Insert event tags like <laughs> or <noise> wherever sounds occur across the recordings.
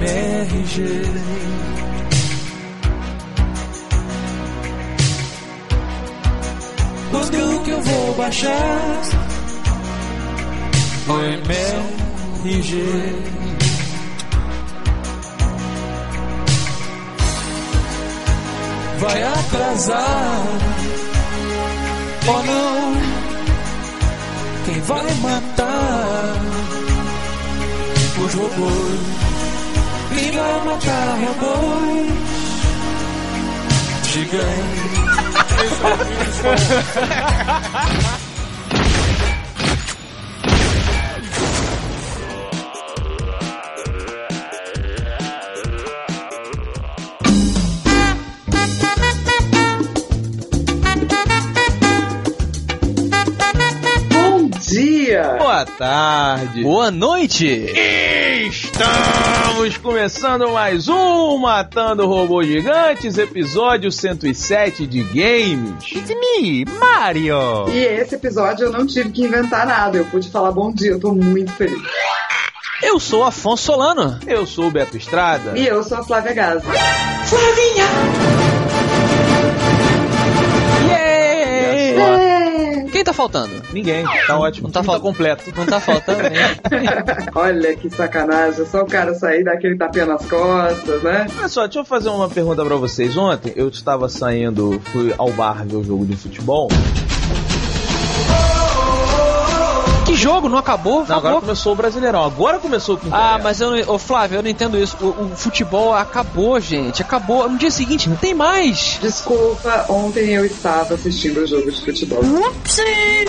MRG. Quando que eu vou baixar o MRG? Vai atrasar ou não? Quem vai matar os robôs? Vai matar robôs? Gigantes. Bom dia! Boa tarde. Boa noite! Estamos começando mais um Matando Robôs Gigantes, episódio 107 de games. It's me, Mario! E esse episódio eu não tive que inventar nada, eu pude falar bom dia, eu tô muito feliz. Eu sou Afonso Solano. Eu sou o Beto Estrada. E eu sou a Flávia Gaza. Yeah! Quem tá faltando? Ninguém, tá ótimo. Não tá fal- completo. Não tá faltando nem. <laughs> Olha que sacanagem, só o cara sair daquele tapinha nas costas, né? Olha só, deixa eu fazer uma pergunta pra vocês. Ontem eu estava saindo, fui ao bar ver o jogo de futebol. Jogo? Não acabou? Não, agora acabou. começou o Brasileirão. Agora começou o que Ah, mas eu não. Ô, Flávio, eu não entendo isso. O, o futebol acabou, gente. Acabou. No dia seguinte não tem mais. Desculpa, ontem eu estava assistindo o jogo de futebol.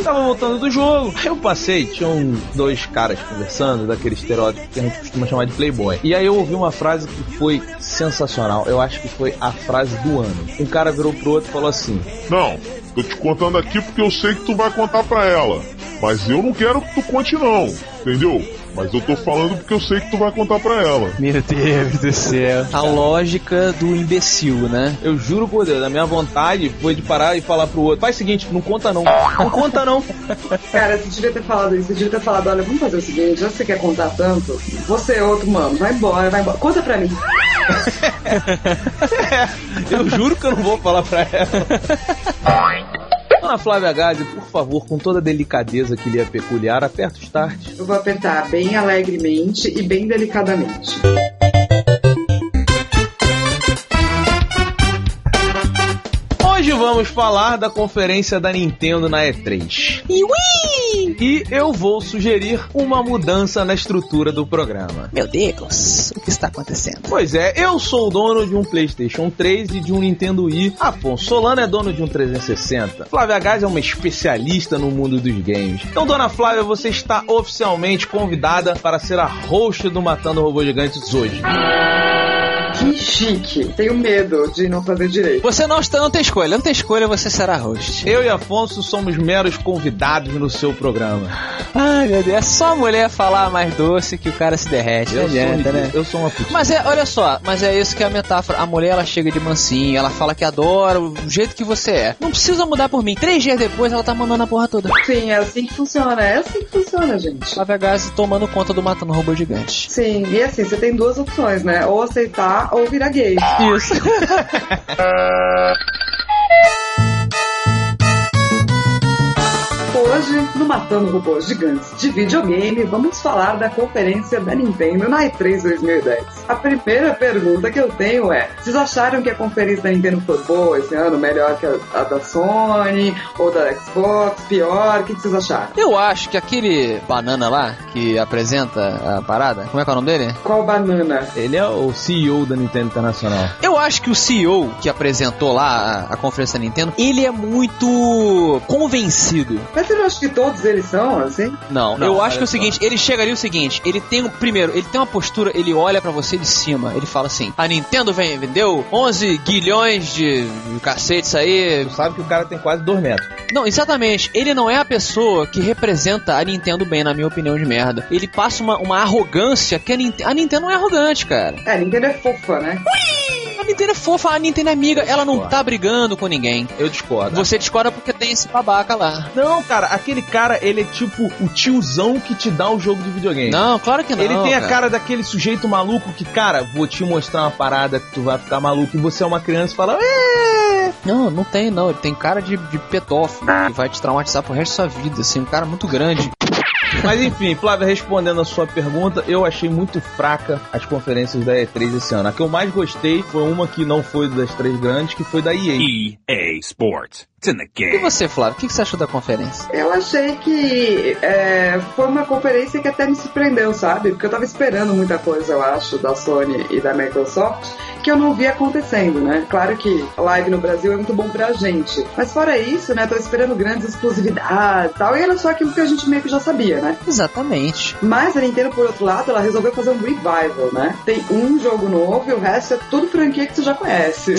Tava voltando do jogo. Aí eu passei, tinham dois caras conversando, daquele estereótipo que a gente costuma chamar de playboy. E aí eu ouvi uma frase que foi sensacional. Eu acho que foi a frase do ano. Um cara virou pro outro e falou assim: Não, tô te contando aqui porque eu sei que tu vai contar pra ela. Mas eu não quero que tu conte não, entendeu? Mas eu tô falando porque eu sei que tu vai contar pra ela. Meu Deus do céu. A lógica do imbecil, né? Eu juro por Deus, a minha vontade foi de parar e falar pro outro: faz o seguinte, não conta não. Não conta não. <laughs> Cara, você devia ter falado isso, você devia ter falado, olha, vamos fazer o seguinte, já que você quer contar tanto, você é outro, mano, vai embora, vai embora. Conta pra mim. <laughs> Eu juro que eu não vou falar pra ela. <laughs> Dona Flávia Gazi, por favor, com toda a delicadeza que lhe é peculiar, aperta o start. Eu vou apertar bem alegremente e bem delicadamente. Vamos falar da conferência da Nintendo na E3. E eu vou sugerir uma mudança na estrutura do programa. Meu Deus, o que está acontecendo? Pois é, eu sou o dono de um PlayStation 3 e de um Nintendo Wii. Afonso Solano é dono de um 360. Flávia Gás é uma especialista no mundo dos games. Então, dona Flávia, você está oficialmente convidada para ser a host do Matando Robô Gigantes hoje. Que chique. Tenho medo de não fazer direito. Você não, está, não tem escolha, não tem escolha, você será host. Eu e Afonso somos meros convidados no seu programa. Ai, meu Deus, é só a mulher falar mais doce que o cara se derrete. Não Eu sou, adianta, né? eu sou uma puta. Mas é, olha só, mas é isso que é a metáfora. A mulher ela chega de mansinho, ela fala que adora o jeito que você é. Não precisa mudar por mim. Três dias depois ela tá mandando a porra toda. Sim, é assim que funciona, é assim que funciona, gente. Flávia Gazi tomando conta do Matando Robô Gigante. Sim, e assim, você tem duas opções, né? Ou aceitar ou virar gay. Isso. <laughs> Hoje, no Matando Robôs Gigantes de videogame, vamos falar da conferência da Nintendo na E3 2010. A primeira pergunta que eu tenho é: vocês acharam que a conferência da Nintendo foi boa esse ano? Melhor que a, a da Sony ou da Xbox? Pior? O que, que vocês acharam? Eu acho que aquele banana lá que apresenta a parada, como é que é o nome dele? Qual banana? Ele é o CEO da Nintendo Internacional. Eu acho que o CEO que apresentou lá a, a conferência da Nintendo, ele é muito convencido. Mas você não acha que todos eles são assim? Não, Não, eu acho que é o seguinte, ele chega ali o seguinte, ele tem um, primeiro, ele tem uma postura, ele olha pra você de cima, ele fala assim, a Nintendo vem, vendeu 11 guilhões de cacetes aí. Tu sabe que o cara tem quase 2 metros. Não, exatamente, ele não é a pessoa que representa a Nintendo bem, na minha opinião de merda. Ele passa uma, uma arrogância que a Nintendo, a Nintendo não é arrogante, cara. É, a Nintendo é fofa, né? A Nintendo é fofa, a Nintendo é amiga, ela não tá brigando com ninguém. Eu discordo. Você discorda porque tem esse babaca lá. Não, cara, aquele cara, ele é tipo o tiozão que te dá o jogo de videogame. Não, claro que não. Ele tem a cara daquele sujeito maluco que, cara, vou te mostrar uma parada que tu vai ficar maluco e você é uma criança e fala, "É". Não, não tem não. Ele tem cara de, de pedófilo que vai te traumatizar pro resto da sua vida, assim, um cara muito grande. Mas enfim, Flávia, respondendo a sua pergunta, eu achei muito fraca as conferências da E3 esse ano. A que eu mais gostei foi uma que não foi das três grandes, que foi da EA. EA Sports. The E você, Flávio, o que você achou da conferência? Eu achei que é, foi uma conferência que até me surpreendeu, sabe? Porque eu tava esperando muita coisa, eu acho, da Sony e da Microsoft, que eu não vi acontecendo, né? Claro que live no Brasil é muito bom pra gente. Mas fora isso, né? Tô esperando grandes exclusividades e tal, e era só aquilo que a gente meio que já sabia, né? Exatamente. Mas a Nintendo, por outro lado, ela resolveu fazer um revival, né? Tem um jogo novo e o resto é tudo franquia que você já conhece.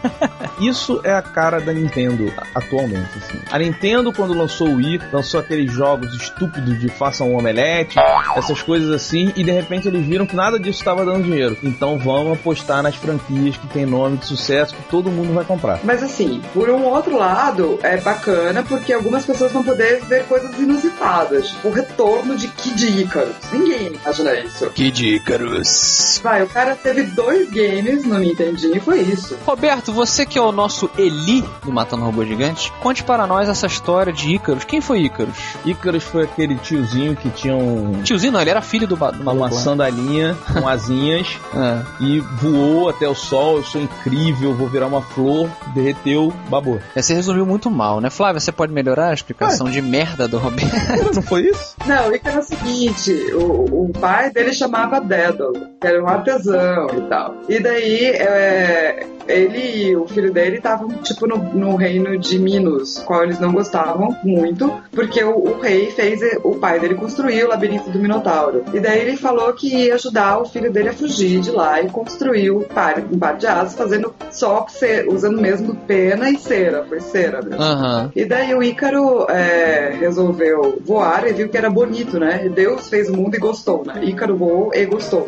<laughs> Isso é a cara da Nintendo atualmente, assim. A Nintendo, quando lançou o Wii, lançou aqueles jogos estúpidos de faça um omelete, essas coisas assim, e de repente eles viram que nada disso estava dando dinheiro. Então vamos apostar nas franquias que tem nome de sucesso que todo mundo vai comprar. Mas assim, por um outro lado, é bacana porque algumas pessoas vão poder ver coisas inusitadas, tipo o retorno de Kid Icarus. Ninguém imagina isso. Kid Icarus. Vai, o cara teve dois games no Nintendinho e foi isso. Roberto, você que é o nosso Eli do Matando Robô Gigante, conte para nós essa história de Icarus. Quem foi Icarus? Icarus foi aquele tiozinho que tinha um, Tiozinho, não, ele era filho do, do maluco. uma lá. sandalinha com <laughs> asinhas É. e voou até o sol. Eu sou incrível, vou virar uma flor, derreteu, babou. Você resumiu muito mal, né? Flávia, você pode melhorar a explicação de merda do Roberto? Não foi isso? <laughs> Não, o Icarus é o seguinte, o, o pai dele chamava Dédalo, que era um artesão e tal. E daí, é, ele e o filho dele estavam, tipo, no, no reino de Minos, qual eles não gostavam muito, porque o, o rei fez o pai dele construir o labirinto do Minotauro. E daí ele falou que ia ajudar o filho dele a fugir de lá e construiu par, um par de asas, fazendo só usando mesmo pena e cera, foi cera mesmo. Aham. E daí o Ícaro é, resolveu voar e viu que era bonito, né? Deus fez o mundo e gostou, né? Ícaro voou e gostou.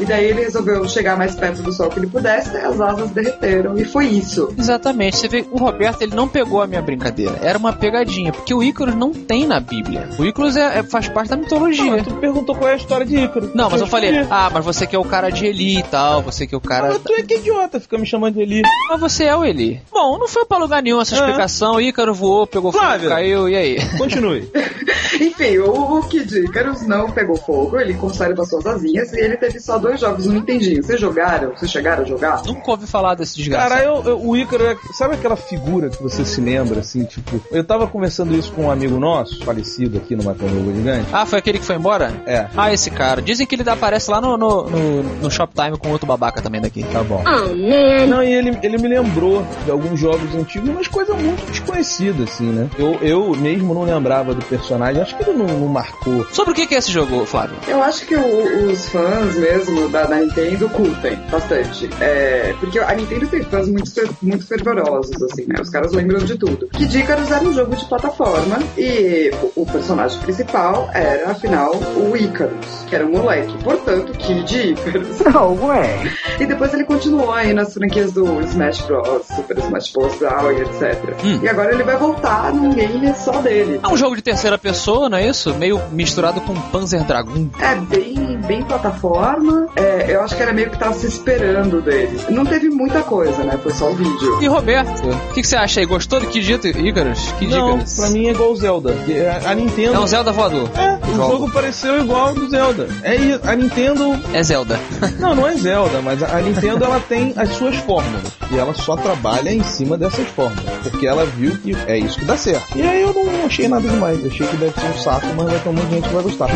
E daí ele resolveu chegar mais perto do sol que ele pudesse, e as asas derreteram. E foi isso. Exatamente, você vê, o Roberto ele não pegou a minha brincadeira, era uma pegadinha, porque o Icarus não tem na Bíblia. O Icarus é, é- faz parte da mitologia. Tu perguntou qual é a história de Ícaro. Não, mas eu falei, respondi. ah, mas você que é o cara de Eli e tal, você que é o cara. Mas tu é que idiota, fica me chamando de Eli. Mas você é o Eli. Bom, não foi pra lugar nenhum essa É. explicação. Ícaro voou, pegou fogo, caiu, e aí? Continue. <laughs> Enfim, o, o Kid Icarus não pegou fogo, ele conserva suas asinhas e ele teve só dois jogos no Nintendinho. Vocês jogaram? Vocês chegaram a jogar? Nunca ouvi falar desse desgraçado. Cara, eu, eu- o Ícaro é. Sabe aquela figura que você se lembra, assim, tipo. Eu tava conversando isso com um amigo nosso, falecido aqui no Robô Gigante. Ah, foi aquele que foi embora? É. Ah, esse cara. Dizem que ele aparece lá no, no, no, no Shoptime com outro babaca também daqui. Tá bom. Oh man. Não, e ele, ele me lembrou de alguns jogos antigos, mas coisa muito desconhecida, assim, né? Eu, eu mesmo não lembrava do personagem, acho que ele não, não marcou. Sobre o que que é esse jogo, Flávio? Eu acho que o- os fãs mesmo da, da Nintendo curtem bastante. É, porque a Nintendo tem fãs muito, muito fervorosos, assim, né? Os caras lembram de tudo. Kid Icarus era um jogo de plataforma e o, o personagem principal era, afinal, o Icarus, que era um moleque. Portanto, Kid Icarus. <laughs> No way. E depois ele continuou aí nas franquias do Smash Bros, Super Smash Bros. Brawl e etc. Hum. E agora ele vai voltar num game só dele. É um jogo de terceira pessoa, não é isso? Meio misturado com Panzer Dragoon. É bem, bem plataforma. É, eu acho que era meio que tava se esperando dele. Não teve muita coisa, né? Foi só o vídeo. E Roberto, o que, que você acha aí? Gostou do Kid Icarus? Kid não, Icarus? pra mim é igual o Zelda. A, a Nintendo. É um Zelda voador. É, o Jogo. jogo pareceu igual ao do Zelda. É. A Nintendo. É Zelda. <laughs> Não, não é Zelda, mas a a Nintendo ela tem as suas fórmulas. E ela só trabalha em cima dessas fórmulas. Porque ela viu que é isso que dá certo. E aí eu não achei nada demais. Achei que deve ser um saco, mas vai ter um monte de gente que vai gostar.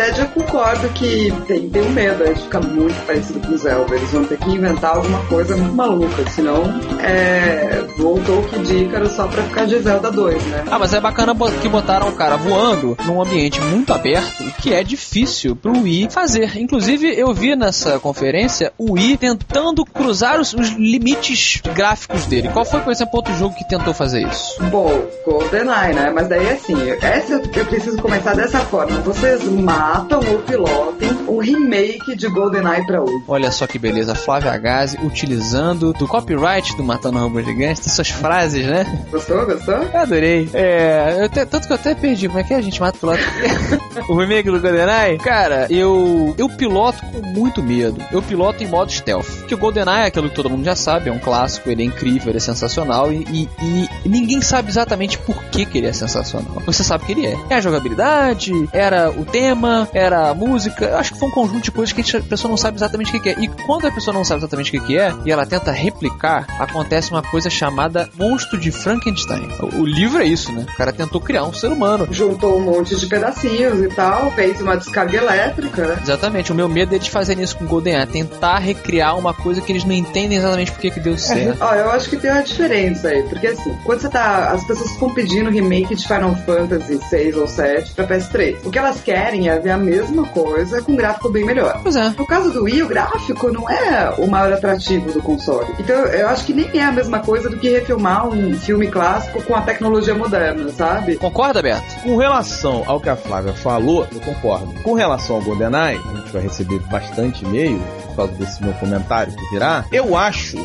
Verdade, eu concordo que tem, tem um medo de ficar muito parecido com o Zelda. Eles vão ter que inventar alguma coisa muito maluca, senão é, voltou o Kid Icarus só pra ficar de Zelda 2, né? Ah, mas é bacana que botaram o cara voando num ambiente muito aberto que é difícil pro Wii fazer. Inclusive, eu vi nessa conferência o Wii tentando cruzar os, os limites gráficos dele. Qual foi, por exemplo, outro jogo que tentou fazer isso? Bom, GoldenEye, né? Mas daí assim, essa eu preciso começar dessa forma. Vocês matam ou pilotem um remake de GoldenEye pra Wii. Olha só que beleza, Flávia Gazi utilizando do copyright do Matando Robô Gigante, suas frases, né? Gostou, gostou? Eu adorei. É, eu até- tanto que eu até perdi. Como é que é? A gente mata o piloto. <laughs> o remake do GoldenEye? Cara, eu, eu piloto com muito medo. Eu piloto em modo stealth. Porque o GoldenEye é aquilo que todo mundo já sabe, é um clássico, ele é incrível, ele é sensacional e, e- e ninguém sabe exatamente por que, que ele é sensacional. Você sabe que ele é. É a jogabilidade, era o tema, era música. Eu acho que foi um conjunto de coisas que a pessoa não sabe exatamente o que, é. E quando a pessoa não sabe exatamente o que, é e ela tenta replicar, acontece uma coisa chamada Monstro de Frankenstein. O, livro é isso, né? O cara tentou criar um ser humano. Juntou um monte de pedacinhos e tal, fez uma descarga elétrica, né? Exatamente, o meu medo é de fazerem isso com o GoldenEye, tentar recriar uma coisa que eles não entendem exatamente por que que deu certo. Ó, eu acho que tem uma diferença aí, porque assim, quando você tá. As pessoas ficam pedindo remake de Final Fantasy 6 ou 7 pra PS3. O que elas querem é ver a mesma coisa com um gráfico bem melhor. Pois é. No caso do Wii, o gráfico não é o maior atrativo do console. Então eu acho que nem é a mesma coisa do que refilmar um filme clássico com a tecnologia moderna, sabe? Concorda, Beto? Com relação ao que a Flávia falou, eu concordo. Com relação ao GoldenEye, a gente vai receber bastante e-mail causa desse meu comentário que virá. Eu acho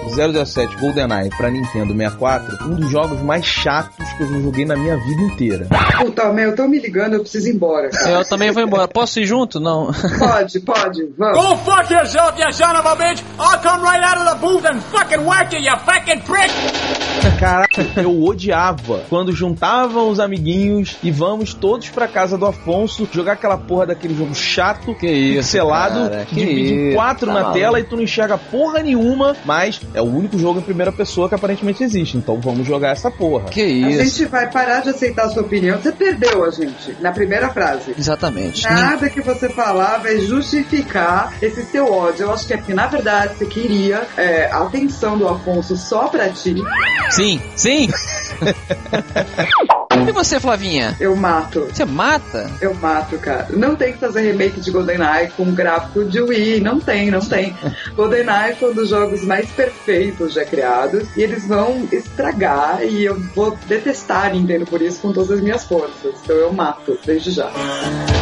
007 GoldenEye pra Nintendo 64 um dos jogos mais chatos que eu já joguei na minha vida inteira. Puta, meu, eu tô me ligando, eu preciso ir embora, cara. Eu também vou embora. Posso ir junto? Não. Pode, pode, vamos. Go fuck yourself, you son of a bitch! I'll come right out of the booth and fucking whack you, you fucking prick! Caraca, eu odiava quando juntavam os amiguinhos e vamos todos pra casa do Afonso jogar aquela porra daquele jogo chato, Que isso, pixelado, cara, que divide em isso, quatro tá na maluco. tela e tu não enxerga porra nenhuma, mas é o único jogo em primeira pessoa que aparentemente existe, então vamos jogar essa porra. Que A isso. gente vai parar de aceitar a sua opinião. Você perdeu a gente na primeira frase. Exatamente. Nada que você falar vai justificar esse seu ódio. Eu acho que é porque, na verdade, você queria é, a atenção do Afonso só pra ti. Sim, sim. <laughs> e você, Flavinha? Eu mato. Você mata? Eu mato, cara. Não tem que fazer remake de GoldenEye com gráfico de Wii. Não tem, não tem. <laughs> GoldenEye foi um dos jogos mais perfeitos já criados. E eles vão estragar. E eu vou detestar Nintendo por isso com todas as minhas forças. Então eu mato, desde já. Tá,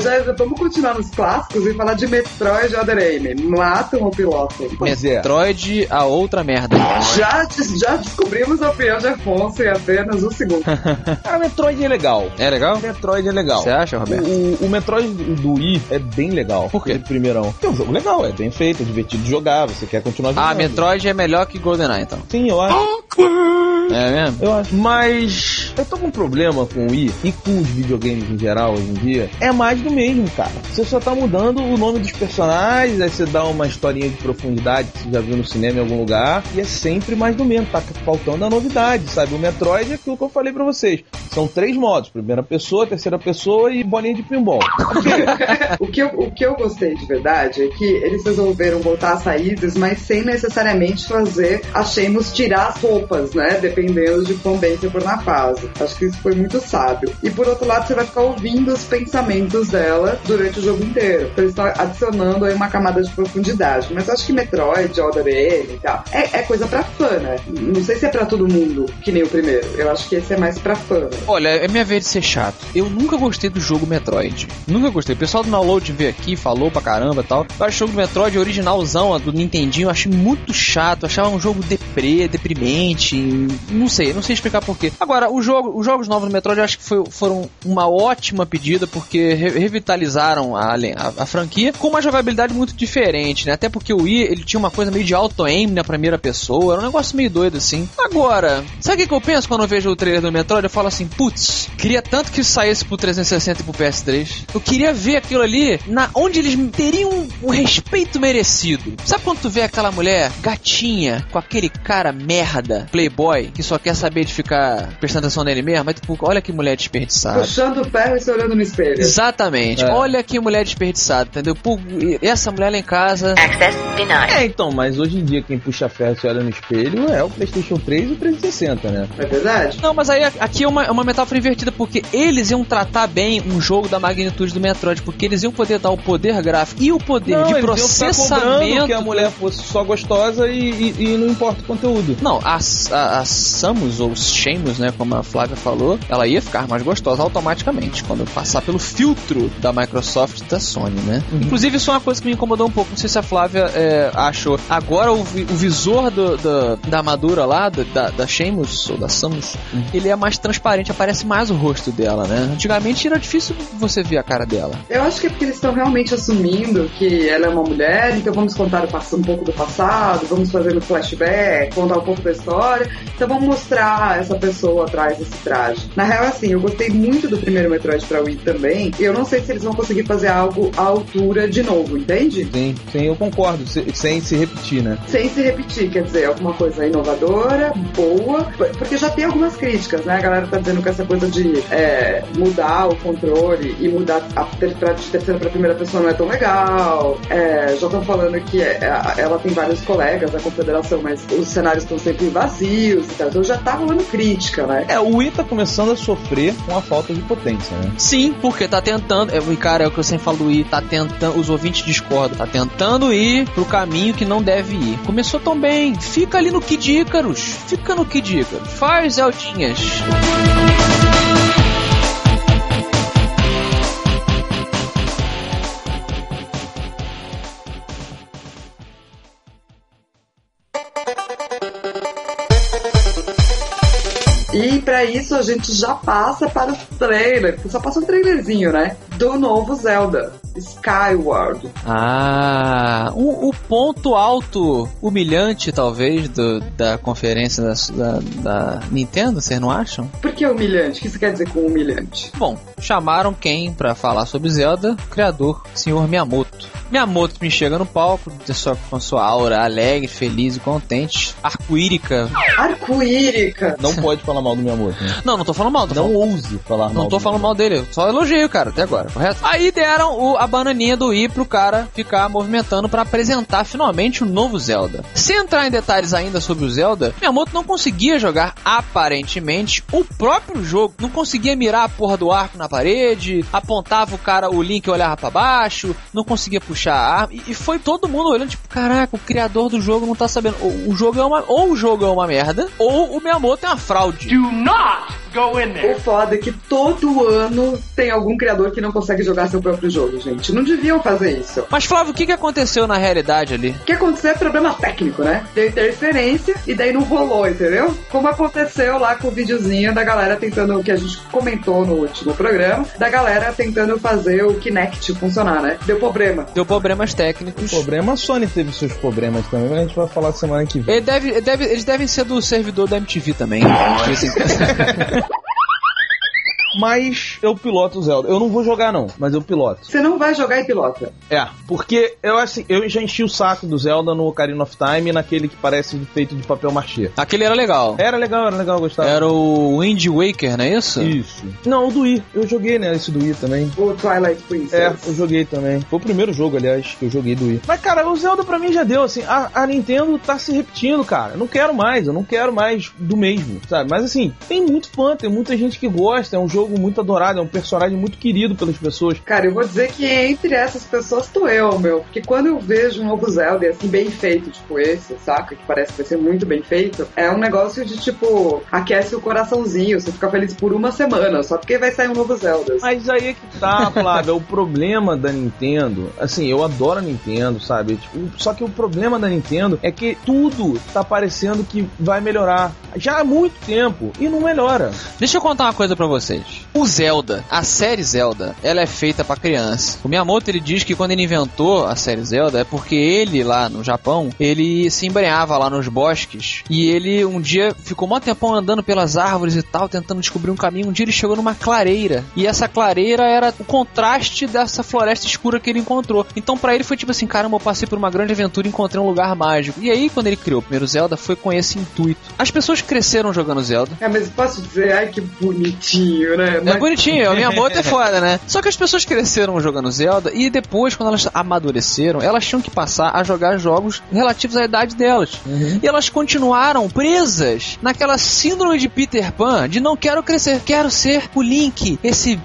já vamos continuar nos clássicos e falar de Metroid Other M. Matam o piloto. Pois é. Metroid, a outra merda. Já, já descobrimos a opinião de Afonso em apenas um segundo. <laughs> Ah, Metroid é legal. É legal? Metroid é legal. Você acha, Roberto? O, o Metroid do Wii é bem legal. Por quê? Primeirão. É um jogo legal, é bem feito, é divertido de jogar, você quer continuar jogando. Ah, Metroid é melhor que GoldenEye, então. Sim, eu acho. É mesmo? Eu acho. Mas eu tô com um problema com o Wii e com os videogames em geral hoje em dia. É mais do mesmo, cara. Você só tá mudando o nome dos personagens, aí você dá uma historinha de profundidade que você já viu no cinema em algum lugar, e é sempre mais do mesmo. Tá faltando a novidade, sabe? O Metroid é aquilo que eu falei pra vocês. São três modos: primeira pessoa, terceira pessoa e bolinha de pinball. <laughs> O que, eu, o que eu gostei de verdade é que eles resolveram botar as saídas, mas sem necessariamente fazer a Sheamus tirar as roupas, né? Dependendo de quão bem você for na fase. Acho que isso foi muito sábio. E por outro lado, você vai ficar ouvindo os pensamentos dela durante o jogo inteiro. Então eles estão adicionando aí uma camada de profundidade. Mas acho que Metroid, Other M e tal, é, é coisa pra fã, né? Não sei se é pra todo mundo, que nem o primeiro. Eu acho que esse é mais pra fã. né? Olha, é minha vez de ser chato. Eu nunca gostei do jogo Metroid. Nunca gostei. O pessoal do download veio aqui, falou pra caramba e tal. Eu acho o jogo do Metroid originalzão, do Nintendinho, eu achei muito chato. Eu achava um jogo deprê, deprimente. Não sei, não sei explicar porquê. Agora, o jogo, os jogos novos do Metroid eu acho que foi- foram uma ótima pedida, porque re- revitalizaram a, a- a franquia com uma jogabilidade muito diferente, né? Até porque o Wii, ele tinha uma coisa meio de auto-aim na primeira pessoa. Era um negócio meio doido assim. Agora, sabe o que, eu penso quando eu vejo o trailer do Metroid? Eu falo assim, putz, queria tanto que isso saísse pro 360 e pro PS3. Eu queria ver aquilo ali na onde eles teriam o respeito merecido. Sabe quando tu vê aquela mulher gatinha com aquele cara merda, playboy, que só quer saber de ficar prestando atenção nele mesmo? Mas tipo, olha que mulher desperdiçada. Puxando o ferro e se olhando no espelho. Exatamente. É. Olha que mulher desperdiçada, entendeu? Pô, e essa mulher lá em casa. Access denied. É, então, mas hoje em dia quem puxa ferro e se olha no espelho é o PlayStation 3 e o 360, né? É verdade? Não, mas aí aqui é uma, é uma metáfora invertida, porque eles iam tratar bem um jogo da magnitude do Metroid, porque eles iam poder dar o poder gráfico e o poder Não, de processamento. que a mulher fosse só gostosa e, e- e não importa o conteúdo. Não, a, a, a Samus ou Sheamus, né, como a Flávia falou, ela ia ficar mais gostosa automaticamente quando passar pelo filtro da Microsoft e da Sony, né? Inclusive, isso é uma coisa que me incomodou um pouco. Não sei se a Flávia é, achou. Agora, o, vi- o visor do- do- da armadura lá, do- da, da Sheamus ou da Samus, ele é mais transparente, aparece mais o rosto dela, né? Antigamente era difícil você ver a cara dela. Eu acho que é porque eles estão realmente assumindo que ela é uma mulher, então vamos contar um pouco do passado, vamos fazer no flashback, contar um pouco da história. Então vamos mostrar essa pessoa atrás desse traje. Na real, assim, eu gostei muito do primeiro Metroid pra Wii também. E eu não sei se eles vão conseguir fazer algo à altura de novo, entende? Sim, sim, eu concordo, se- sem se repetir, né? Sem se repetir, quer dizer, alguma coisa inovadora, boa, porque já tem algumas críticas, né? A galera tá dizendo que essa coisa de é, mudar o controle e mudar a ter, de terceira pra primeira pessoa não é tão legal. É, já estão falando que é, ela tem vários colegas da confederação, mas os cenários estão sempre vazios e tal. Então já tá rolando crítica, né? É, o Wii tá começando a sofrer com a falta de potência, né? Sim, porque tá tentando. É, o cara, é o que eu sempre falo do tá tentando. Os ouvintes discordam, tá tentando ir pro caminho que não deve ir. Começou tão bem, fica ali no Kid Icarus. Fica no Kid Icarus. Faz Zeldinhas. E pra isso a gente já passa para o trailer, só passa um trailerzinho, né? Do novo Zelda, Skyward. Ah, o, o ponto alto humilhante, talvez, do, da conferência da, da, da Nintendo, vocês não acham? Por que humilhante? O que isso quer dizer com humilhante? Bom, chamaram quem pra falar sobre Zelda? O criador, senhor Miyamoto. Miyamoto me chega no palco, só com sua aura alegre, feliz e contente, arco-írica. Arco-írica! Não pode falar mal do Miyamoto, né? Não, não tô falando mal, tô Não falando ouse falar mal. Não tô do falando mal dele, eu só elogiei o cara até agora, correto? Aí deram o- a bananinha do I pro cara ficar movimentando pra apresentar finalmente o novo Zelda. Sem entrar em detalhes ainda sobre o Zelda, Miyamoto não conseguia jogar aparentemente o próprio jogo, não conseguia mirar a porra do arco na parede, apontava o cara, o Link olhava pra baixo, não conseguia puxar a arma, e, e foi todo mundo olhando tipo, caraca, o criador do jogo não tá sabendo, ou o jogo é uma, ou o jogo é uma merda, ou o Miyamoto é uma fraude. Do not. O foda é que todo ano tem algum criador que não consegue jogar seu próprio jogo, gente. Não deviam fazer isso. Mas Flávio, o que, que aconteceu na realidade ali? O que aconteceu é problema técnico, né? Deu interferência e daí não rolou, entendeu? Como aconteceu lá com o videozinho da galera tentando, que a gente comentou no último programa, da galera tentando fazer o Kinect funcionar, né? Deu problema. Deu problemas técnicos. Problema, a Sony teve seus problemas também, mas a gente vai falar semana que vem. Ele deve, ele deve- eles devem ser do servidor da MTV também. <laughs> Mas eu piloto o Zelda. Eu não vou jogar, não, mas eu piloto. Você não vai jogar e pilota. É, porque eu assim, eu já enchi o saco do Zelda no Ocarina of Time, naquele que parece feito de papel machê. Aquele era legal. Era legal, era legal, eu gostava. Era o Wind Waker, não é isso? Isso. Não, o do Wii. Eu joguei, né, esse do Wii também. O Twilight É, Princess. eu joguei também. Foi o primeiro jogo, aliás, que eu joguei do Wii. Mas, cara, o Zelda pra mim já deu, assim. A, a Nintendo tá se repetindo, cara. Eu não quero mais, eu não quero mais do mesmo, sabe? Mas, assim, tem muito fã, tem muita gente que gosta. É um jogo muito adorado, é um personagem muito querido pelas pessoas. Cara, eu vou dizer que entre essas pessoas tô eu, meu. Porque quando eu vejo um novo Zelda, assim, bem feito, tipo esse, saca? Que parece que vai ser muito bem feito, é um negócio de, tipo, aquece o coraçãozinho. Você fica feliz por uma semana, só porque vai sair um novo Zelda. Mas aí é que tá, <laughs> Flávio, é o problema da Nintendo. Assim, eu adoro a Nintendo, sabe? Tipo, só que o problema da Nintendo é que tudo tá parecendo que vai melhorar já há muito tempo e não melhora. Deixa eu contar uma coisa pra vocês. O Zelda, a série Zelda, ela é feita pra criança. O Miyamoto ele diz que quando ele inventou a série Zelda é porque ele lá no Japão, ele se embrenhava lá nos bosques e ele um dia ficou um tempão andando pelas árvores e tal, tentando descobrir um caminho. Um dia ele chegou numa clareira e essa clareira era o contraste dessa floresta escura que ele encontrou. Então para ele foi tipo assim, caramba, eu passei por uma grande aventura e encontrei um lugar mágico. E aí quando ele criou o primeiro Zelda foi com esse intuito. As pessoas cresceram jogando Zelda. É, mas posso dizer, ai que bonitinho, né? Mas... É bonitinho, a minha moto é <laughs> foda, né? Só que as pessoas cresceram jogando Zelda e depois, quando elas amadureceram, elas tinham que passar a jogar jogos relativos à idade delas. Uhum. E elas continuaram presas naquela síndrome de Peter Pan de não quero crescer, quero ser o Link. Esse.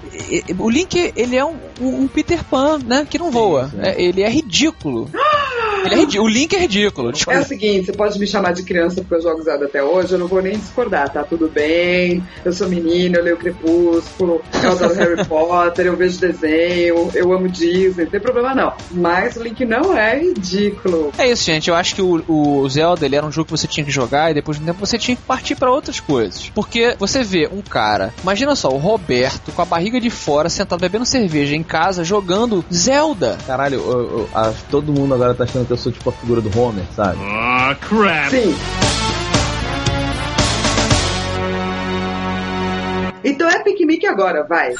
O Link, ele é um, um Peter Pan, né? Que não voa. sim. É, ele é ridículo. <gasps> <laughs> Ele é ridículo. O Link é ridículo. É Desculpa. o seguinte, você pode me chamar de criança porque eu jogo Zelda até hoje, eu não vou nem discordar, tá tudo bem. Eu sou menina, eu leio Crepúsculo, eu adoro Harry <laughs> Potter, eu vejo desenho, eu amo Disney, não tem problema não. Mas o Link não é ridículo. É isso, gente. Eu acho que o, o Zelda ele era um jogo que você tinha que jogar e depois de um tempo você tinha que partir pra outras coisas. Porque você vê um cara, imagina só, o Roberto com a barriga de fora, sentado bebendo cerveja em casa, jogando Zelda. Caralho, eu- eu- a- todo mundo agora tá achando que eu sou tipo a figura do Homer, sabe? Ah, crap. Sim. Então é piquenique agora, vai.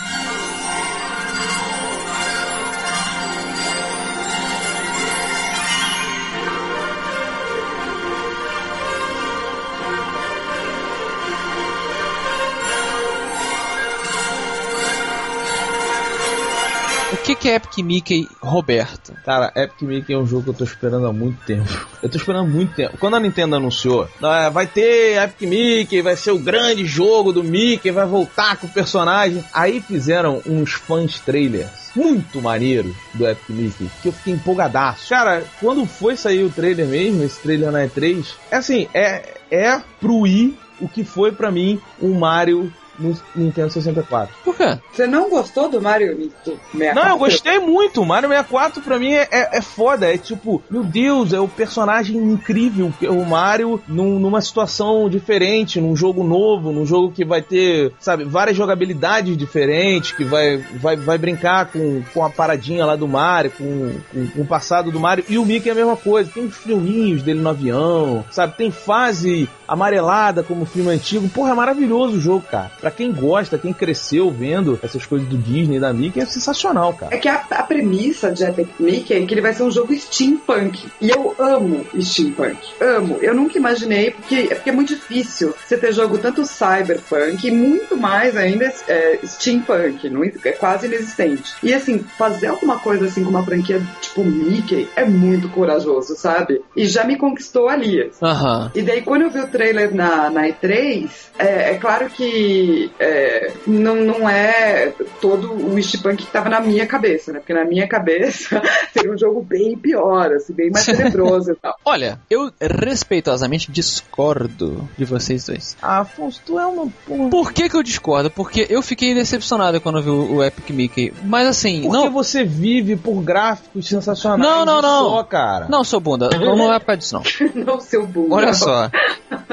Que, que é Epic Mickey Roberto? Cara, Epic Mickey é um jogo que eu tô esperando há muito tempo. <laughs> Eu tô esperando há muito tempo. Quando a Nintendo anunciou, "Ah, vai ter Epic Mickey, vai ser o grande jogo do Mickey, vai voltar com o personagem. Aí fizeram uns fãs trailers muito maneiro do Epic Mickey, que eu fiquei empolgadaço. Cara, quando foi sair o trailer mesmo, esse trailer na E3, é assim, é, é pro Wii o que foi pra mim o Mario no Nintendo 64. Por quê? Você não gostou do Mario 64? Não, eu gostei muito. O Mario 64 pra mim é, é, é foda. É tipo, meu Deus, é o personagem incrível. que é O Mario num- numa situação diferente, num jogo novo, num jogo que vai ter, sabe, várias jogabilidades diferentes, que vai, vai, vai brincar com, com a paradinha lá do Mario, com, com, com o passado do Mario. E o Mickey é a mesma coisa. Tem os filminhos dele no avião, sabe? Tem fase amarelada como filme antigo. Porra, é maravilhoso o jogo, cara. Pra quem gosta, quem cresceu vendo essas coisas do Disney, da Mickey, é sensacional, cara. É que a, a premissa de Epic Mickey é que ele vai ser um jogo steampunk. E eu amo steampunk. Amo. Eu nunca imaginei, porque é, porque é muito difícil você ter jogo tanto cyberpunk e muito mais ainda é, steampunk. Não, é quase inexistente. E assim, fazer alguma coisa assim com uma franquia tipo Mickey é muito corajoso, sabe? E já me conquistou ali. Aham. E daí, quando eu vi o trailer na, na E3, é, é claro que é, não, não é todo o steampunk que tava na minha cabeça, né? Porque na minha cabeça <laughs> seria um jogo bem pior, assim, bem mais tenebroso e tal. <laughs> Olha, eu respeitosamente discordo de vocês dois. Ah, Afonso, tu é uma porra. Por que, que eu discordo? Porque eu fiquei decepcionado quando eu vi o, Epic Mickey. Mas assim, Porque não. você vive por gráficos sensacionais. Não, não, não. Só, cara. Não, seu bunda, não, não é por causa disso, não. <laughs> Não, seu burro. Olha só.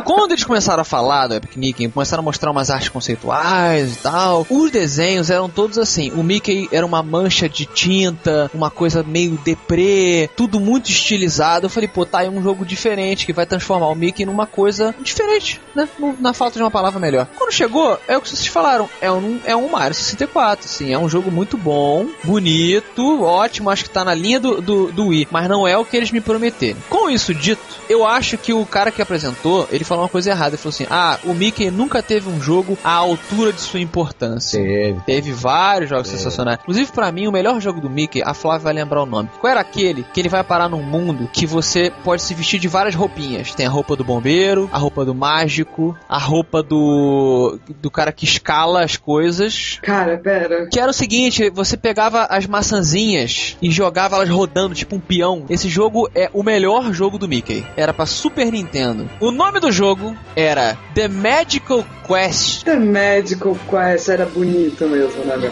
Quando eles começaram a falar do Epic Mickey, começaram a mostrar umas artes conceituais e tal, os desenhos eram todos assim. O Mickey era uma mancha de tinta, uma coisa meio deprê, tudo muito estilizado. Eu falei, pô, tá aí um jogo diferente que vai transformar o Mickey numa coisa diferente, né? Na falta de uma palavra melhor. Quando chegou, é o que vocês falaram, é um, é um Mario 64, assim, é um jogo muito bom, bonito, ótimo, acho que tá na linha do, do, do Wii, mas não é o que eles me prometeram. Com isso dito, eu acho que o cara que apresentou, ele falou uma coisa errada, ele falou assim, ah, o Mickey nunca teve um jogo à altura de sua importância. Teve. Teve vários jogos sensacionais. Inclusive, pra mim, o melhor jogo do Mickey, a Flávia vai lembrar o nome. Qual era aquele que ele vai parar num mundo que você pode se vestir de várias roupinhas? Tem a roupa do bombeiro, a roupa do mágico, a roupa do do cara que escala as coisas. Cara, pera. Que era o seguinte, você pegava as maçãzinhas e jogava elas rodando, tipo um peão. Esse jogo é o melhor jogo do Mickey. Era pra Super Nintendo. O nome do jogo era The Magical Quest. The Magical Quest era bonito mesmo, né, meu?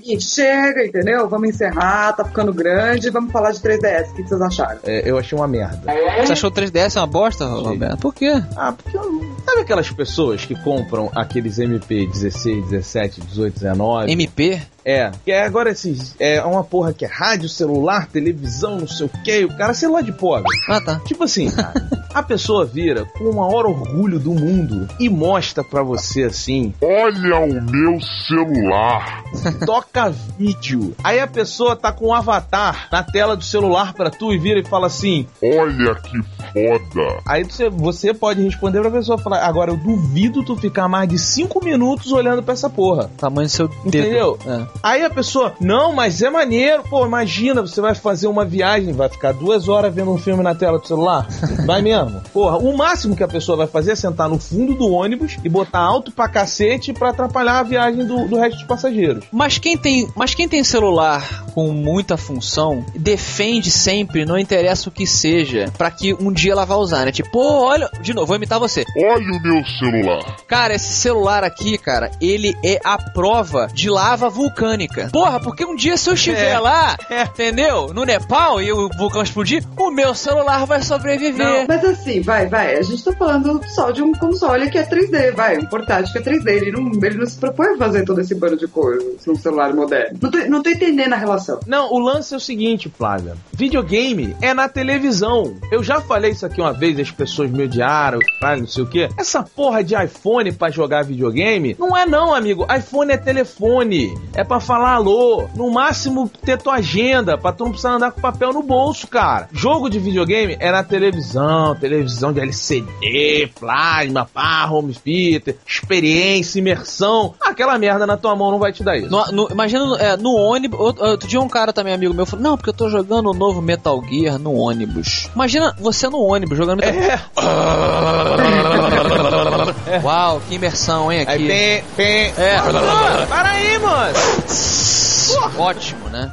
Seguinte, chega, entendeu? Vamos encerrar, tá ficando grande, vamos falar de 3DS. O que vocês acharam? É, eu achei uma merda. Você achou o 3DS uma bosta, Roberto? Por quê? Ah, porque eu... sabe aquelas pessoas que compram aqueles MP 16, 17, 18, 19? MP? É, que é agora esses. É uma porra que é rádio, celular, televisão, não sei o que, o cara celular de pobre. Ah, tá. Tipo assim, cara, a pessoa vira com o maior orgulho do mundo e mostra pra você assim, Olha o meu celular. toca vídeo. Aí a pessoa tá com um avatar na tela do celular pra tu e vira e fala assim. Olha que foda. Aí você, você pode responder pra pessoa falar, agora eu duvido tu ficar mais de 5 minutos olhando pra essa porra. Tamanho do seu dedo. Entendeu? É. Aí a pessoa, não, mas é maneiro. Pô, imagina, você vai fazer uma viagem, vai ficar duas horas vendo um filme na tela do celular. <laughs> Vai mesmo. Porra, o máximo que a pessoa vai fazer é sentar no fundo do ônibus e botar alto pra cacete pra atrapalhar a viagem do, do resto dos passageiros. Mas quem tem, mas quem tem celular com muita função defende sempre, não interessa o que seja, pra que um dia ela vá usar, né? Tipo, pô, olha, de novo, vou imitar você. Olha o meu celular. Cara, esse celular aqui, cara, ele é a prova de lava vulcânica. Porra, porque um dia se eu estiver É. lá, É. entendeu? No Nepal e o vulcão explodir, o meu celular vai sobreviver. Mas assim, vai, vai. A gente tá falando só de um console que é 3D, vai. Um portátil que é 3D. Ele não, ele não se propõe a fazer todo esse bando de coisas num celular moderno. Não tô, não tô entendendo a relação. Não, o lance é o seguinte, Flávia. Videogame é na televisão. Eu já falei isso aqui uma vez, as pessoas me odiaram, não sei o quê. Essa porra de iPhone pra jogar videogame, não é não, amigo. iPhone é telefone. É pra falar alô. No máximo, ter tua agenda, pra tu não precisar andar com papel no bolso, cara. Jogo de videogame é na televisão, televisão de LCD, plasma, pá, home theater, experiência, imersão. Aquela merda na tua mão não vai te dar isso. No- no- imagina no, é, no ônibus. Outro, outro dia um cara também, amigo meu, falou: Não, porque eu tô jogando o novo Metal Gear no ônibus. Imagina você no ônibus jogando Metal Gear. <laughs> Uau, que imersão, hein? Aí Aqui. tem, tem. É. Ah, para aí, Ótimo, né?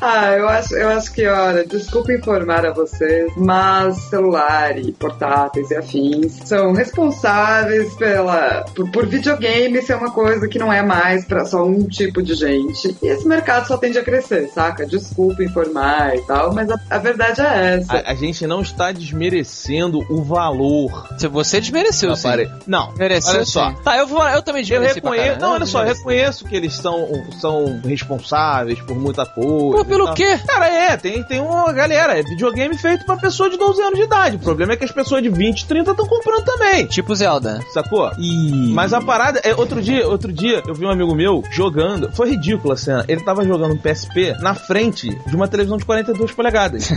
Ah, eu acho, eu acho que, olha, desculpa informar a vocês, mas celular e portáteis e afins são responsáveis pela por, por videogame ser uma coisa que não é mais pra só um tipo de gente. E esse mercado só tende a crescer, saca? Desculpa informar e tal, mas a, a verdade é essa. A, a gente não está desmerecendo o valor Se Você desmereceu, do sim. aparelho. Não, Mereceu, olha só. sim. Tá, eu, vou, eu também Eu desmereci pra reconheço, não, olha só, eu reconheço que eles são, são responsáveis por muita coisa. Pô, e pelo quê? Cara, é, tem, tem uma galera, é videogame feito pra pessoa de 12 anos de idade. O problema é que as pessoas de 20, 30 estão comprando também. Tipo Zelda. Sacou? Mas a parada é outro dia, outro dia eu vi um amigo meu jogando, foi ridícula a cena. Ele tava jogando um PSP na frente de uma televisão de 42 polegadas.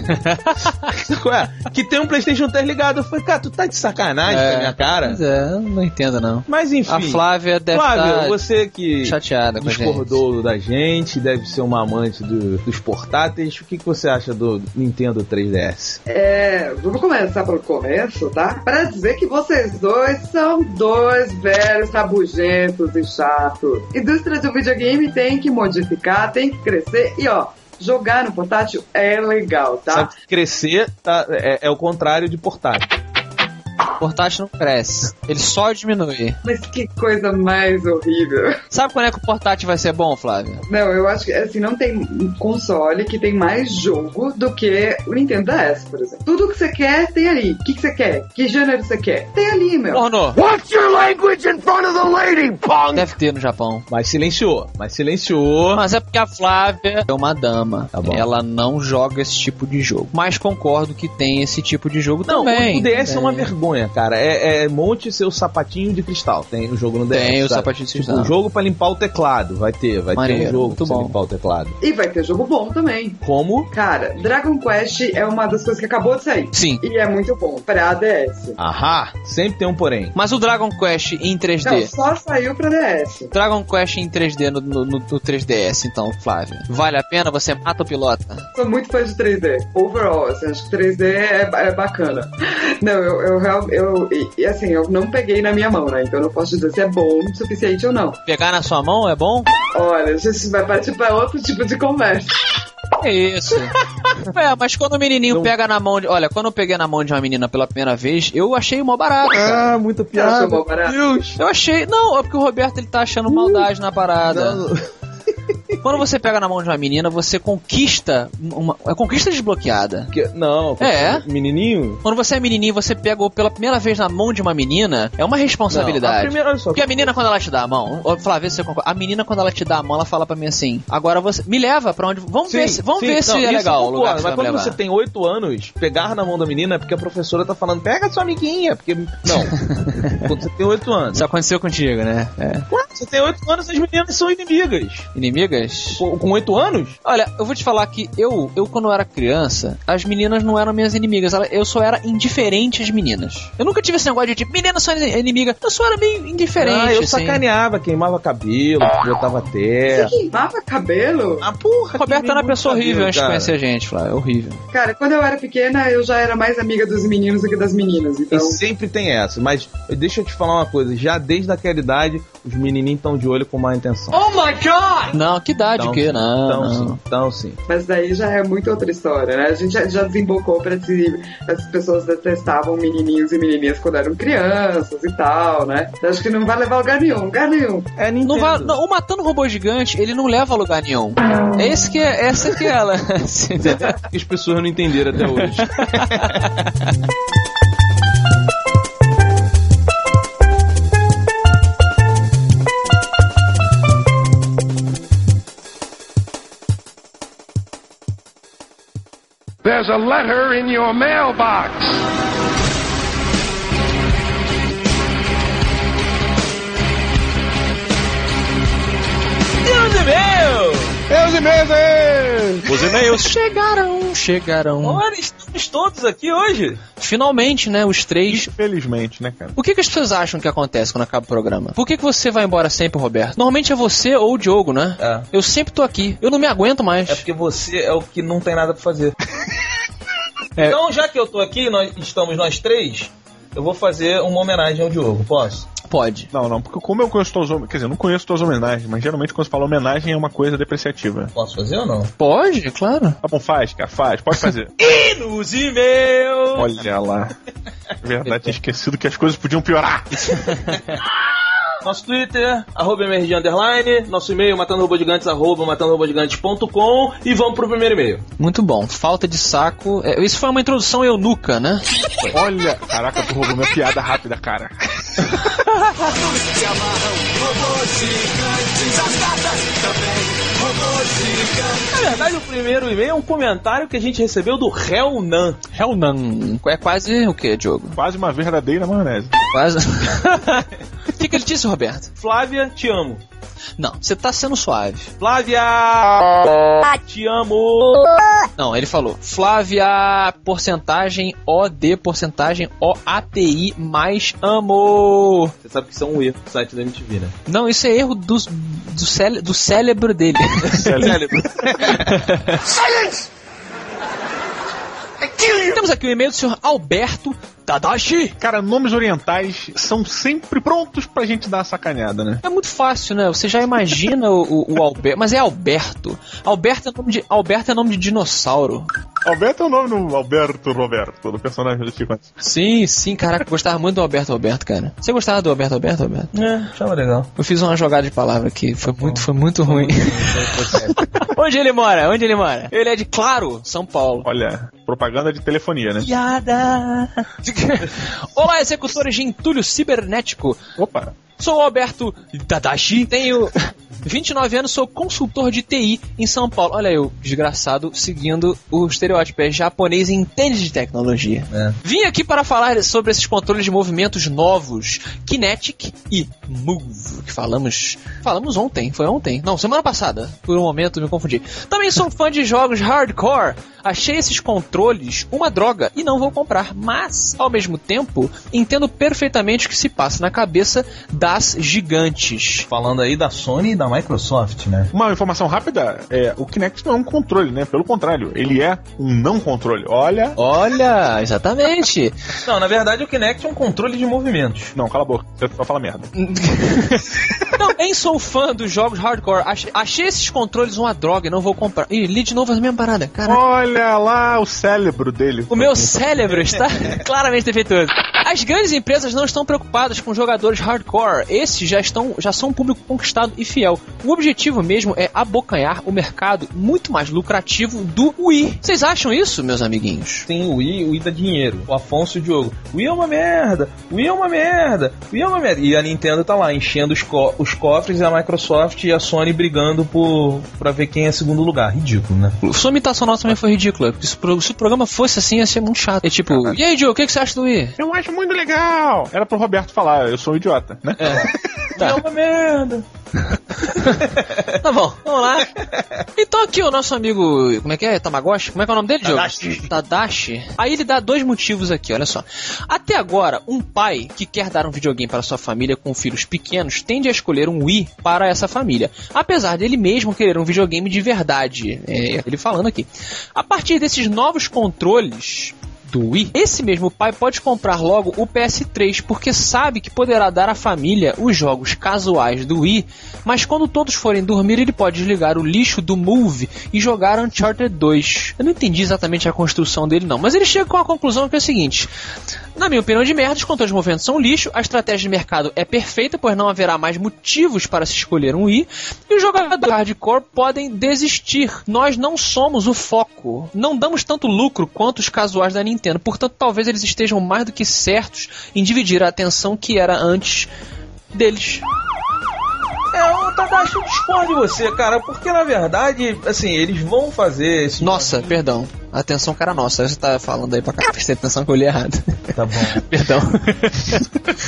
<laughs> Sacou? É? Que tem um PlayStation 3 ligado. Eu falei, cara, tu tá de sacanagem com a minha cara? Pois é, não entendo não. Mas enfim. A Flávia deve Flávio, estar você que chateada com a gente. discordou da gente, deve ser uma amante do- dos portáteis. O que, que você acha do Nintendo 3DS? É, vamos começar pelo começo, tá? Para dizer que vocês dois são dois velhos rabugentos e chatos. Indústria do videogame tem que modificar, tem que crescer e ó, jogar no portátil é legal, tá? Sabe que crescer tá, é, é o contrário de portátil. Portátil não cresce. Ele só diminui. Mas que coisa mais horrível. Sabe quando é que o portátil vai ser bom, Flávio? Não, eu acho que assim, não tem um console que tem mais jogo do que o Nintendo DS, por exemplo. Tudo que você quer tem ali. O que, que você quer? Que gênero você quer? Tem ali, meu. Pornô. Watch your language in front of the lady, punk! Deve ter no Japão. Mas silenciou, mas silenciou. Mas é porque a Flávia é uma dama. Tá bom. Ela não joga esse tipo de jogo. Mas concordo que tem esse tipo de jogo Não, também. o DS é uma vergonha, cara. É, é monte seu sapatinho de cristal. Tem o jogo no DS. Tem o sabe? sapatinho de Tipo, cristal. o jogo pra limpar o teclado. Vai ter, vai ter Maneiro, um jogo pra bom. limpar o teclado. E vai ter jogo bom também. Como? Cara, Dragon Quest é uma das coisas que acabou de sair. Sim. E é muito bom pra DS. Ahá, sempre tem um porém. Mas o Dragon Quest em Não, 3D. só saiu pra DS. Dragon Quest em 3D no, no- no- no 3DS, então, Flávio. Vale a pena? Você mata o pilota? Sou muito fã de 3D. Overall, assim, acho que 3D é, é bacana. Não, eu, eu, real- eu, e, e, assim, eu não peguei na minha mão, né? Então eu não posso dizer se é bom o suficiente ou não. Pegar na sua mão é bom? Olha, a gente vai partir pra outro tipo de conversa. É isso. <laughs> é, mas quando o menininho pega na mão de. Olha, quando eu peguei na mão de uma menina pela primeira vez, eu achei mó barato. cara. Ah, muita Você achou bom barato? Deus. Eu achei. Não, é porque o Roberto ele tá achando maldade na parada. Não. Quando você pega na mão de uma menina, você conquista uma, uma conquista desbloqueada. Que- não, É? menininho. Quando você é menininho, você pega pela primeira vez na mão de uma menina, é uma Não, a responsabilidade. primeira, olha só, Porque a menina, quando ela te dá a mão, ô, Flávio, você concorda? A menina, quando ela te dá a mão, ela fala pra mim assim: agora você. Me leva pra onde. Vamos ver se, vamos sim, ver se não, é isso eu legal concordo, lugar Mas vai quando levar. você tem 8 anos, pegar na mão da menina é porque a professora tá falando, pega sua amiguinha. Porque. Não. <laughs> quando você tem 8 anos. Isso aconteceu contigo, né? É. Ué, Você tem 8 anos, as meninas são inimigas. Inimigas? Com com 8 anos? Olha, eu vou te falar que eu, eu quando eu era criança, as meninas não eram minhas inimigas, eu só era indiferente às meninas. Eu nunca tive esse negócio de tipo, meninas são inimigas, eu só era meio indiferente, ah, eu assim. sacaneava, queimava cabelo, botava terra. Você queimava cabelo? Ah, porra, queimei era uma pessoa horrível cabelo, antes de conhecer a gente, Flávio, é horrível. Cara, quando eu era pequena, eu já era mais amiga dos meninos do que das meninas. Então, E sempre tem essa, mas deixa eu te falar uma coisa, já desde aquela idade, os menininhos estão de olho com má intenção. Oh my god! Não, que idade Então, o quê? sim, Não, então não. sim, então sim. mas daí já é muito outra história, né? A gente já, já desembocou pra se as pessoas detestavam menininhos e menininhas quando eram crianças e tal, né? Eu acho que não vai levar a lugar nenhum, lugar nenhum. É Nintendo. Não vai, não, o Matando Robô Gigante, ele não leva a lugar nenhum. É esse que é, essa que é ela. <laughs> que as pessoas não entenderam até hoje. <laughs> There's a letter in your mailbox. Deus e meu! Meus e-mails aí! Os e-mails chegaram, chegaram. Olha, estamos todos aqui hoje. Finalmente, né, os três. Infelizmente, né, cara? O que, que as pessoas acham que acontece quando acaba o programa? Por que, que você vai embora sempre, Roberto? Normalmente é você ou o Diogo, né? É. Eu sempre tô aqui. Eu não me aguento mais. É porque você é o que não tem nada pra fazer. É. Então, já que eu tô aqui, nós estamos nós três, eu vou fazer uma homenagem ao Diogo, posso? Pode. Não, não, porque como eu conheço tuas homenagens, quer dizer, eu não conheço tuas homenagens, mas geralmente quando você fala homenagem é uma coisa depreciativa. Posso fazer ou não? Pode, claro. Tá bom, faz, cara, faz, pode fazer. <laughs> E nos e-mails! Olha lá. É verdade, tinha esquecido que as coisas podiam piorar. <laughs> Nosso Twitter, arroba MRG Underline, nosso e-mail, matandorobogigantes, arroba matandorobogigantes.com e vamos pro primeiro e-mail. Muito bom. Falta de saco. É, isso foi uma introdução eunuca, né? Olha, caraca, tu roubou minha piada rápida, cara. Na verdade, o primeiro e-mail é um comentário que a gente recebeu do Helnan. Hellnan. É quase o que, Diogo? Quase uma verdadeira maionese. Quase. <laughs> O que, que ele disse, Roberto? Flávia, te amo. Não, você tá sendo suave. Flávia, te amo. Não, ele falou Flávia, porcentagem OD, porcentagem OATI, mais amo. Você sabe que isso é um erro do site da MTV, né? Não, isso é erro do, do, cére- do cérebro dele. <laughs> Cérebro. <laughs> Temos aqui o e-mail do senhor Alberto Tadashi. Cara, nomes orientais são sempre prontos pra gente dar uma sacaneada, né? É muito fácil, né? Você já imagina o, o, o Alberto. Mas é Alberto. Alberto é nome de, Alberto é nome de dinossauro. Alberto é o nome do Alberto Roberto, do personagem do Chico. Sim, sim, caraca, eu gostava muito do Alberto Alberto, cara. Você gostava do Alberto Alberto, Alberto? É, chama legal. Eu fiz uma jogada de palavra aqui, foi muito, foi muito ruim. Onde ele mora? Onde ele mora? Ele é de Claro, São Paulo. Olha, propaganda de telefonia, né? Piada. <laughs> Olá, executores de entulho cibernético. Opa, Sou o Alberto Tadashi, tenho <laughs> 29 anos, sou consultor de TI em São Paulo. Olha eu, desgraçado, seguindo o estereótipo, é japonês e entende de tecnologia. É. Vim aqui para falar sobre esses controles de movimentos novos, Kinetic e Move, que falamos, falamos ontem, foi ontem? Não, semana passada. Por um momento me confundi. Também sou fã de jogos hardcore. Achei esses controles uma droga e não vou comprar, mas ao mesmo tempo entendo perfeitamente o que se passa na cabeça das gigantes. Falando aí da Sony e da Microsoft, né? uma informação rápida, é, o Kinect não é um controle, né? Pelo contrário, ele é um não controle. Olha, Olha, exatamente. <laughs> Não, na verdade o Kinect é um controle de movimentos. não, cala a boca, você só fala merda. <laughs> Também sou fã dos jogos hardcore. Achei, achei esses controles uma droga e não vou comprar. Ih, li de novo a mesma parada. Caraca. Olha lá o cérebro dele. O meu cérebro está <laughs> claramente defeituoso. As grandes empresas não estão preocupadas com jogadores hardcore. War, esses já estão já são um público conquistado e fiel. O objetivo mesmo é abocanhar o mercado muito mais lucrativo do Wii. Vocês acham isso, meus amiguinhos? Tem o Wii, o Wii dá dinheiro. O Afonso e o Diogo. O Wii é uma merda. O Wii é uma merda. O Wii é uma merda. E a Nintendo tá lá enchendo os, co os cofres e a Microsoft e a Sony brigando por pra ver quem é segundo lugar. Ridículo, né? Sua imitação nossa também foi ridícula. Se, pro- se o programa fosse assim, ia ser muito chato. É tipo, e aí, Diogo, o que, que você acha do Wii? Eu acho muito legal. Era pro Roberto falar, eu sou um idiota, né? É uma merda. <laughs> Tá bom, vamos lá. Então aqui o nosso amigo, como é que é? Tamagotchi? Como é que é o nome dele, Diogo? Tadashi. Tadashi. Aí ele dá dois motivos aqui, olha só. Até agora, um pai que quer dar um videogame para sua família com filhos pequenos tende a escolher um Wii para essa família. Apesar dele mesmo querer um videogame de verdade. É ele falando aqui. A partir desses novos controles do Wii, esse mesmo pai pode comprar logo o PS3 porque sabe que poderá dar à família os jogos casuais do Wii, mas quando todos forem dormir ele pode desligar o lixo do Move e jogar Uncharted 2. Eu não entendi exatamente a construção dele não, mas ele chega com a conclusão que é o seguinte: na minha opinião de merda, os controles de movimento são lixo, a estratégia de mercado é perfeita, pois não haverá mais motivos para se escolher um Wii, e os jogadores hardcore podem desistir. Nós não somos o foco. Não damos tanto lucro quanto os casuais da Nintendo, portanto, talvez eles estejam mais do que certos em dividir a atenção que era antes deles. É, o Tadashi eu discordo de você, cara, porque na verdade, assim, eles vão fazer esse. Nossa, perdão. Atenção, cara nossa. Você tá falando aí pra cá. Prestei atenção que eu li errado. Tá bom. <laughs> Perdão.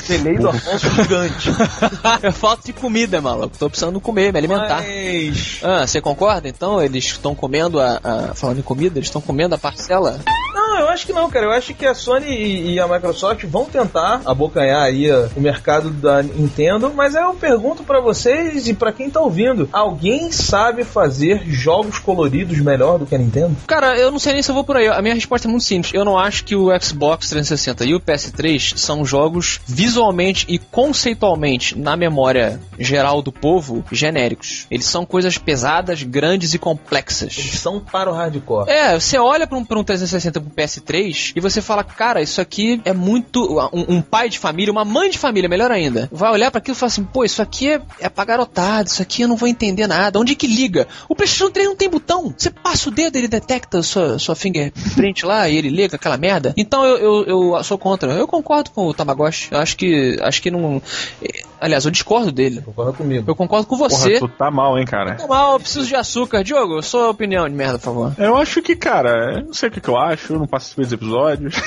Delay do Afonso gigante. <laughs> é falta de comida, maluco. Tô precisando comer, me alimentar. Mas. Ah, você concorda? Então eles estão comendo a, a- Falando em comida, eles estão comendo a parcela? Não, eu acho que não, cara. Eu acho que a Sony e e a Microsoft vão tentar abocanhar aí o mercado da Nintendo, mas aí eu pergunto pra vocês e pra quem tá ouvindo: alguém sabe fazer jogos coloridos melhor do que a Nintendo? Cara, eu não sei nem se eu vou por aí. A minha resposta é muito simples. Eu não acho que o Xbox 360 e o PS3 são jogos visualmente e conceitualmente, na memória geral do povo, genéricos. Eles são coisas pesadas, grandes e complexas. Eles são para o hardcore. É, você olha pra um, pra um 360 pro PS3 e você fala, cara, isso aqui é muito. Um, um pai de família, uma mãe de família, melhor ainda, vai olhar pra aquilo e fala assim, pô, isso aqui é, é pra garotada, isso aqui eu não vou entender nada. Onde que liga? O PlayStation 3 não tem botão. Você passa o dedo, ele detecta sua, sua fingerprint lá e ele liga aquela merda. Então eu, eu, eu sou contra. Eu concordo com o Tamagotchi. Eu acho que. Acho que não. eh, Aliás, eu discordo dele. Concorda comigo. Eu concordo com Porra, você. tu tá mal, hein, cara. Tá mal, eu preciso de açúcar. Diogo, sua opinião de merda, por favor. Eu acho que, cara, eu não sei o que, que eu acho, eu não participei dos episódios. <laughs>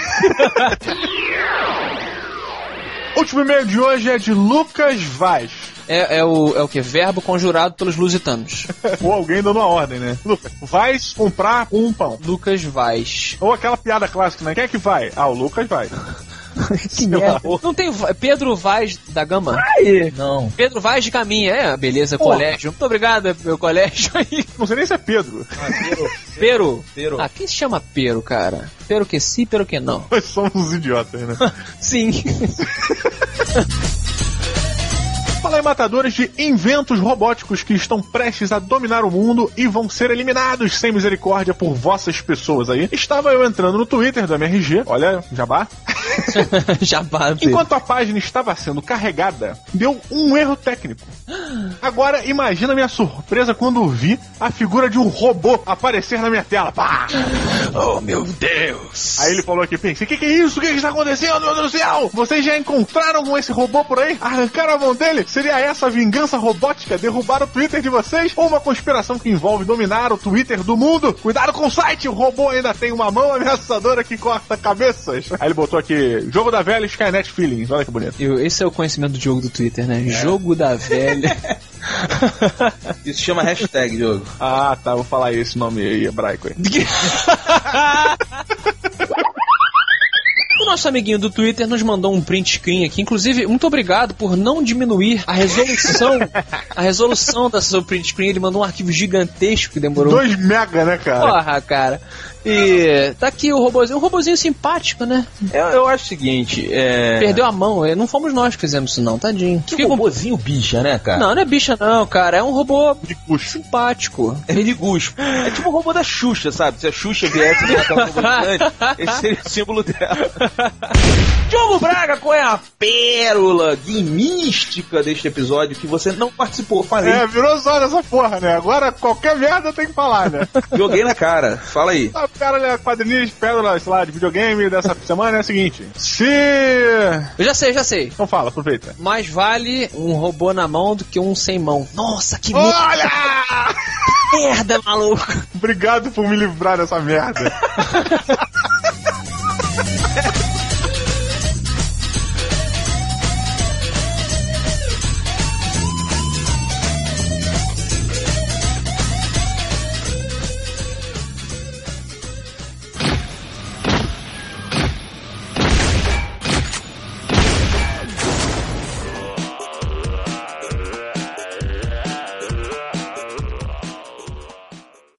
o último e-mail de hoje é de Lucas Vaz. É, é o, é o que? Verbo conjurado pelos lusitanos. <laughs> Ou alguém dando uma ordem, né? Lucas, vais comprar um pão. Lucas Vaz. Ou aquela piada clássica, né? Quem é que vai? Ah, o Lucas vai. <laughs> Que merda. Não tem Pedro Vaz da Gama? Não. Pedro Vaz de Caminha, é, beleza, colégio. Muito obrigado, meu colégio <laughs> aí. Não sei nem se é Pedro. Pero. Pero. Ah, quem se chama Pero, cara? Pero que sim, pero que não. Nós somos uns idiotas, né? Sim. Fala aí, matadores de inventos robóticos que estão prestes a dominar o mundo e vão ser eliminados sem misericórdia por vossas pessoas aí. Estava eu entrando no Twitter do MRG, olha, jabá. <laughs> Jabá. Enquanto a página estava sendo carregada, deu um erro técnico. Agora imagina a minha surpresa quando vi a figura de um robô aparecer na minha tela. Pá! Oh, meu Deus. Aí ele falou aqui, pensei, o que, que é isso? O que, que está acontecendo, meu Deus do céu? Vocês já encontraram com esse robô por aí? Arrancaram a mão dele? Seria essa a vingança robótica? Derrubar o Twitter de vocês? Ou uma conspiração que envolve dominar o Twitter do mundo? Cuidado com o site, o robô ainda tem uma mão ameaçadora que corta cabeças. Aí ele botou aqui, jogo da velha Skynet Feelings, olha que bonito. Eu- esse é o conhecimento do jogo do Twitter, né? Jogo da velha. <laughs> Isso chama hashtag, Diogo. Ah, tá, vou falar esse nome aí, hebraico aí. <laughs> <laughs> O nosso amiguinho do Twitter nos mandou um print screen aqui. Inclusive, muito obrigado por não diminuir a resolução. <laughs> a resolução da seu print screen. Ele mandou um arquivo gigantesco que demorou. 2 mega, né, cara? Porra, cara. E tá aqui o robozinho. Um robozinho simpático, né? Eu, eu acho o seguinte, é. Perdeu a mão. é, Não fomos nós que fizemos isso, não, tadinho. Que Fiquei com- robôzinho bicha, né, cara? Não, não é bicha, não, cara. É um robô De custo. simpático. É miniguspo. É tipo o robô da Xuxa, sabe? Se a Xuxa viesse e matar um robô gigante, esse seria o símbolo dela. Diogo Braga, qual é a pérola guimística deste episódio que você não participou? Falei. É, virou zona essa porra, né? Agora qualquer merda tem que falar, né? Joguei na cara. Fala aí. A pérola, quadrinhos, pérolas, sei lá, de videogame dessa <laughs> semana é a seguinte. Se... Eu já sei, já sei. Então fala, aproveita. Mais vale um robô na mão do que um sem mão. Nossa, que Olha! <laughs> merda, maluco. Obrigado por me livrar dessa merda. <laughs>